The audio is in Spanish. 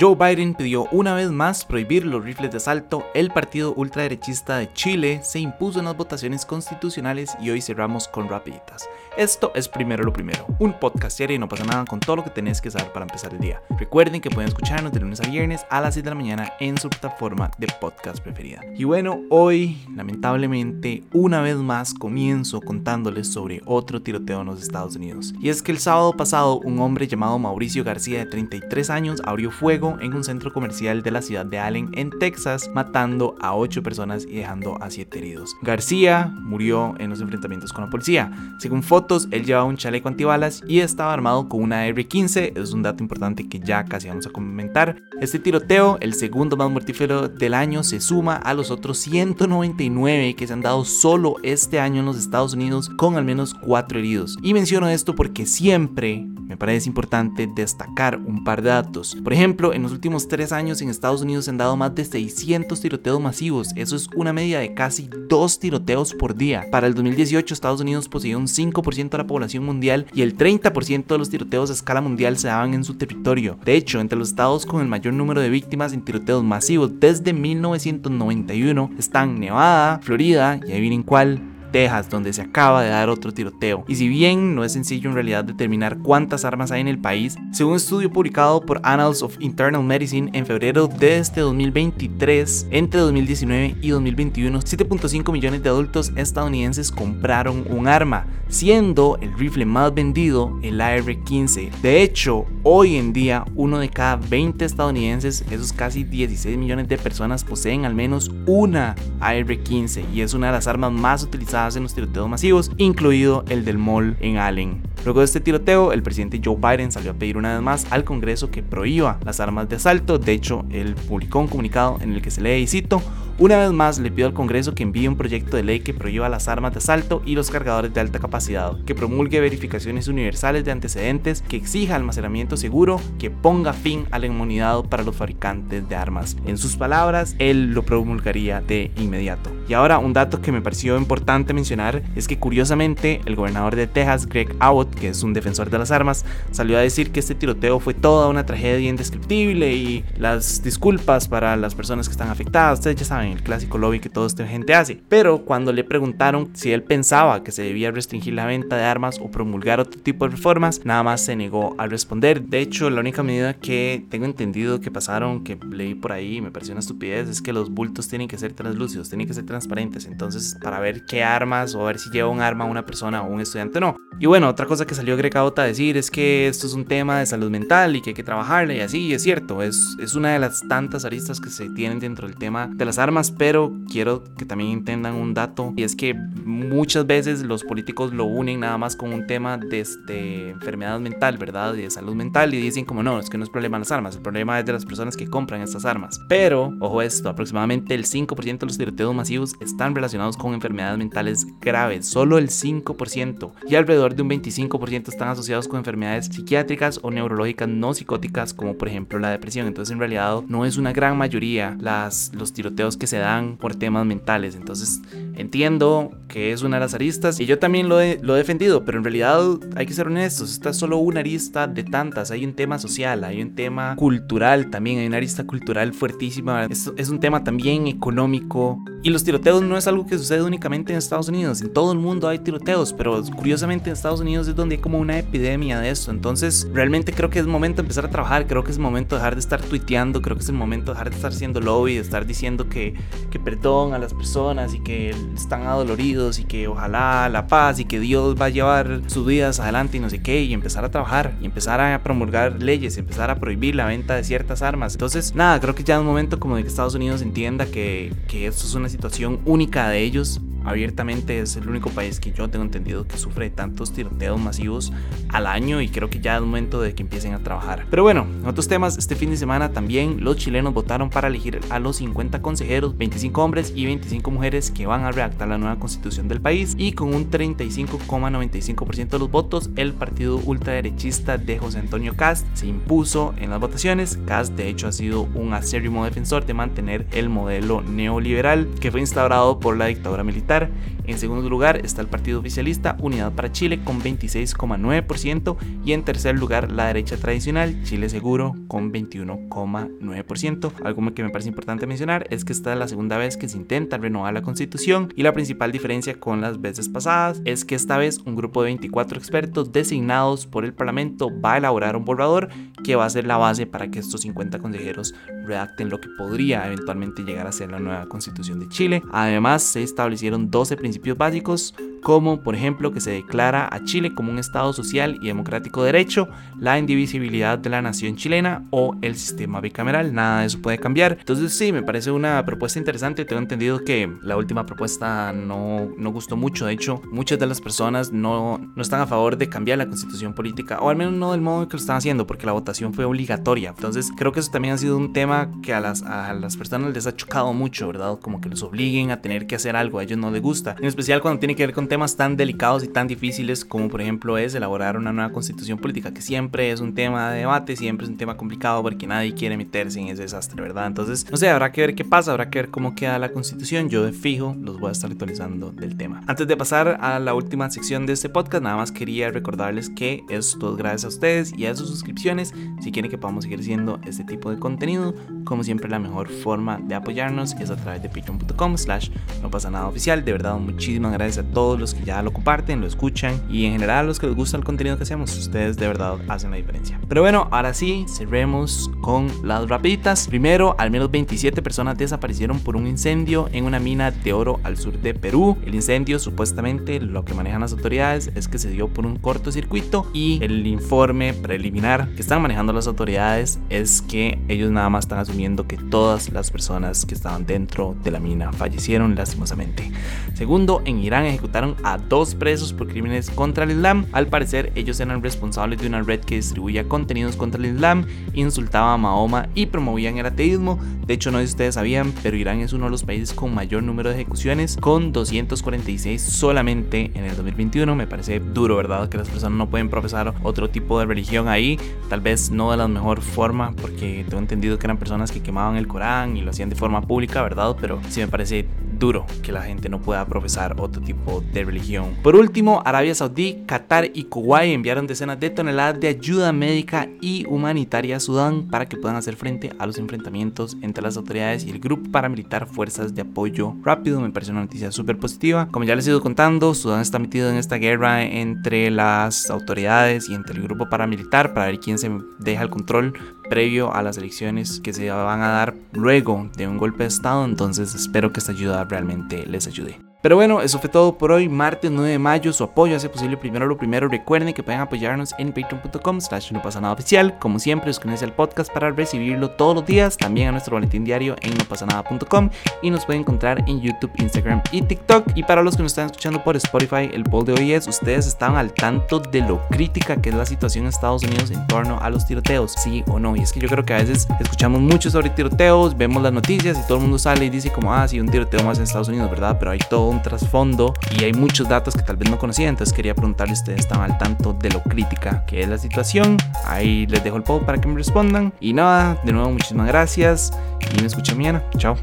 Joe Biden pidió una vez más prohibir los rifles de asalto, el partido ultraderechista de Chile se impuso en las votaciones constitucionales y hoy cerramos con rapiditas. Esto es primero lo primero, un podcast serie y no pasa nada con todo lo que tenés que saber para empezar el día. Recuerden que pueden escucharnos de lunes a viernes a las 6 de la mañana en su plataforma de podcast preferida. Y bueno, hoy lamentablemente una vez más comienzo contándoles sobre otro tiroteo en los Estados Unidos. Y es que el sábado pasado un hombre llamado Mauricio García de 33 años abrió fuego en un centro comercial de la ciudad de Allen, en Texas, matando a 8 personas y dejando a 7 heridos. García murió en los enfrentamientos con la policía. Según fotos, él llevaba un chaleco antibalas y estaba armado con una R-15. Es un dato importante que ya casi vamos a comentar. Este tiroteo, el segundo más mortífero del año, se suma a los otros 199 que se han dado solo este año en los Estados Unidos con al menos 4 heridos. Y menciono esto porque siempre me parece importante destacar un par de datos. Por ejemplo, en los últimos tres años en Estados Unidos se han dado más de 600 tiroteos masivos. Eso es una media de casi dos tiroteos por día. Para el 2018, Estados Unidos poseía un 5% de la población mundial y el 30% de los tiroteos a escala mundial se daban en su territorio. De hecho, entre los estados con el mayor número de víctimas en tiroteos masivos desde 1991 están Nevada, Florida y adivinen cuál, Texas, donde se acaba de dar otro tiroteo. Y si bien no es sencillo en realidad determinar cuántas armas hay en el país, según un estudio publicado por Annals of Internal Medicine en febrero de este 2023, entre 2019 y 2021, 7.5 millones de adultos estadounidenses compraron un arma, siendo el rifle más vendido el AR-15. De hecho, hoy en día, uno de cada 20 estadounidenses, esos casi 16 millones de personas, poseen al menos una AR-15 y es una de las armas más utilizadas en los tiroteos masivos, incluido el del mall en Allen. Luego de este tiroteo, el presidente Joe Biden salió a pedir una vez más al Congreso que prohíba las armas de asalto. De hecho, él publicó un comunicado en el que se lee y cito, una vez más le pido al Congreso que envíe un proyecto de ley que prohíba las armas de asalto y los cargadores de alta capacidad, que promulgue verificaciones universales de antecedentes, que exija almacenamiento seguro, que ponga fin a la inmunidad para los fabricantes de armas. En sus palabras, él lo promulgaría de inmediato. Y ahora un dato que me pareció importante mencionar es que curiosamente el gobernador de Texas, Greg Abbott, que es un defensor de las armas, salió a decir que este tiroteo fue toda una tragedia indescriptible y las disculpas para las personas que están afectadas. Ustedes ya saben el clásico lobby que toda esta gente hace. Pero cuando le preguntaron si él pensaba que se debía restringir la venta de armas o promulgar otro tipo de reformas, nada más se negó a responder. De hecho, la única medida que tengo entendido que pasaron, que leí por ahí y me pareció una estupidez, es que los bultos tienen que ser translúcidos, tienen que ser transparentes. Entonces, para ver qué armas o a ver si lleva un arma una persona o un estudiante no. Y bueno, otra cosa que salió Greg a decir es que esto es un tema de salud mental y que hay que trabajarle y así, es cierto, es, es una de las tantas aristas que se tienen dentro del tema de las armas pero quiero que también entiendan un dato y es que muchas veces los políticos lo unen nada más con un tema de, este, enfermedad mental, ¿verdad? Y de salud mental y dicen como no, es que no es problema las armas, el problema es de las personas que compran estas armas. Pero, ojo esto, aproximadamente el 5% de los tiroteos masivos están relacionados con enfermedades mentales graves, solo el 5%, y alrededor de un 25% están asociados con enfermedades psiquiátricas o neurológicas no psicóticas como por ejemplo la depresión. Entonces en realidad no es una gran mayoría las, los tiroteos que se dan por temas mentales. Entonces entiendo que es una de las aristas y yo también lo he, lo he defendido, pero en realidad hay que ser honestos, esta es solo una arista de tantas. Hay un tema social, hay un tema cultural también, hay una arista cultural fuertísima, es un tema también económico. Y los tiroteos no es algo que sucede únicamente en Estados Unidos, en todo el mundo hay tiroteos, pero curiosamente en Estados Unidos es donde hay como una epidemia de esto. Entonces realmente creo que es momento de empezar a trabajar, creo que es momento de dejar de estar tuiteando, creo que es el momento de dejar de estar haciendo lobby, de estar diciendo que que, perdón a las personas y que están adoloridos y que ojalá la paz y que Dios va a llevar sus vidas adelante y no sé qué, y empezar a trabajar y empezar a promulgar leyes, empezar a prohibir la venta de ciertas armas. Entonces, nada, creo que ya es momento como de que Estados Unidos entienda que, que esto es una situación única de ellos abiertamente es el único país que yo tengo entendido que sufre tantos tiroteos masivos al año y creo que ya es momento de que empiecen a trabajar. Pero bueno, en otros temas, este fin de semana también los chilenos votaron para elegir a los 50 consejeros, 25 hombres y 25 mujeres que van a redactar la nueva constitución del país y con un 35,95% de los votos el partido ultraderechista de José Antonio Cast se impuso en las votaciones. Cast de hecho ha sido un acérrimo defensor de mantener el modelo neoliberal que fue instaurado por la dictadura militar Militar. En segundo lugar está el partido oficialista Unidad para Chile con 26,9% y en tercer lugar la derecha tradicional Chile Seguro con 21,9%. Algo que me parece importante mencionar es que esta es la segunda vez que se intenta renovar la constitución y la principal diferencia con las veces pasadas es que esta vez un grupo de 24 expertos designados por el Parlamento va a elaborar un borrador que va a ser la base para que estos 50 consejeros redacten lo que podría eventualmente llegar a ser la nueva constitución de Chile. Además se establecieron 12 principios básicos como por ejemplo que se declara a Chile como un Estado social y democrático de derecho, la indivisibilidad de la nación chilena o el sistema bicameral. Nada de eso puede cambiar. Entonces sí, me parece una propuesta interesante. Tengo entendido que la última propuesta no, no gustó mucho. De hecho, muchas de las personas no, no están a favor de cambiar la constitución política, o al menos no del modo en que lo están haciendo, porque la votación fue obligatoria. Entonces creo que eso también ha sido un tema que a las, a las personas les ha chocado mucho, ¿verdad? Como que los obliguen a tener que hacer algo, a ellos no gusta. En especial cuando tiene que ver con temas tan delicados y tan difíciles como por ejemplo es elaborar una nueva constitución política, que siempre es un tema de debate, siempre es un tema complicado porque nadie quiere meterse en ese desastre, ¿verdad? Entonces, no sé, habrá que ver qué pasa, habrá que ver cómo queda la constitución. Yo de fijo los voy a estar actualizando del tema. Antes de pasar a la última sección de este podcast, nada más quería recordarles que esto es gracias a ustedes y a sus suscripciones. Si quieren que podamos seguir haciendo este tipo de contenido, como siempre la mejor forma de apoyarnos es a través de patreon.com slash no pasa nada oficial. De verdad, muchísimas gracias a todos los que ya lo comparten, lo escuchan y en general a los que les gusta el contenido que hacemos. Ustedes de verdad hacen la diferencia. Pero bueno, ahora sí, cerremos con las rapiditas. Primero, al menos 27 personas desaparecieron por un incendio en una mina de oro al sur de Perú. El incendio supuestamente lo que manejan las autoridades es que se dio por un cortocircuito y el informe preliminar que están manejando las autoridades es que ellos nada más están asumiendo que todas las personas que estaban dentro de la mina fallecieron lastimosamente. Segundo, en Irán ejecutaron a dos presos por crímenes contra el Islam. Al parecer, ellos eran responsables de una red que distribuía contenidos contra el Islam, insultaba a Mahoma y promovían el ateísmo. De hecho, no sé si ustedes sabían, pero Irán es uno de los países con mayor número de ejecuciones, con 246 solamente en el 2021. Me parece duro, ¿verdad? Que las personas no pueden profesar otro tipo de religión ahí. Tal vez no de la mejor forma, porque tengo entendido que eran personas que quemaban el Corán y lo hacían de forma pública, ¿verdad? Pero sí me parece duro que la gente no pueda profesar otro tipo de religión. Por último, Arabia Saudí, Qatar y Kuwait enviaron decenas de toneladas de ayuda médica y humanitaria a Sudán para que puedan hacer frente a los enfrentamientos entre las autoridades y el grupo paramilitar Fuerzas de Apoyo Rápido. Me parece una noticia súper positiva. Como ya les he ido contando, Sudán está metido en esta guerra entre las autoridades y entre el grupo paramilitar para ver quién se deja el control previo a las elecciones que se van a dar luego de un golpe de estado, entonces espero que esta ayuda realmente les ayude. Pero bueno, eso fue todo por hoy, martes 9 de mayo. Su apoyo hace posible primero lo primero. Recuerden que pueden apoyarnos en patreon.com slash no pasa nada oficial. Como siempre, suscríbanse al podcast para recibirlo todos los días. También a nuestro boletín diario en nopasanada.com y nos pueden encontrar en YouTube, Instagram y TikTok. Y para los que nos están escuchando por Spotify, el poll de hoy es, ¿ustedes estaban al tanto de lo crítica que es la situación en Estados Unidos en torno a los tiroteos? Sí o no. Y es que yo creo que a veces escuchamos mucho sobre tiroteos, vemos las noticias y todo el mundo sale y dice como, ah, sí, un tiroteo más en Estados Unidos, ¿verdad? Pero hay todo un trasfondo y hay muchos datos que tal vez no conocía, entonces quería preguntarle si ustedes estaban al tanto de lo crítica que es la situación. Ahí les dejo el poll para que me respondan. Y nada, de nuevo muchísimas gracias y me escuchan mañana. Chao.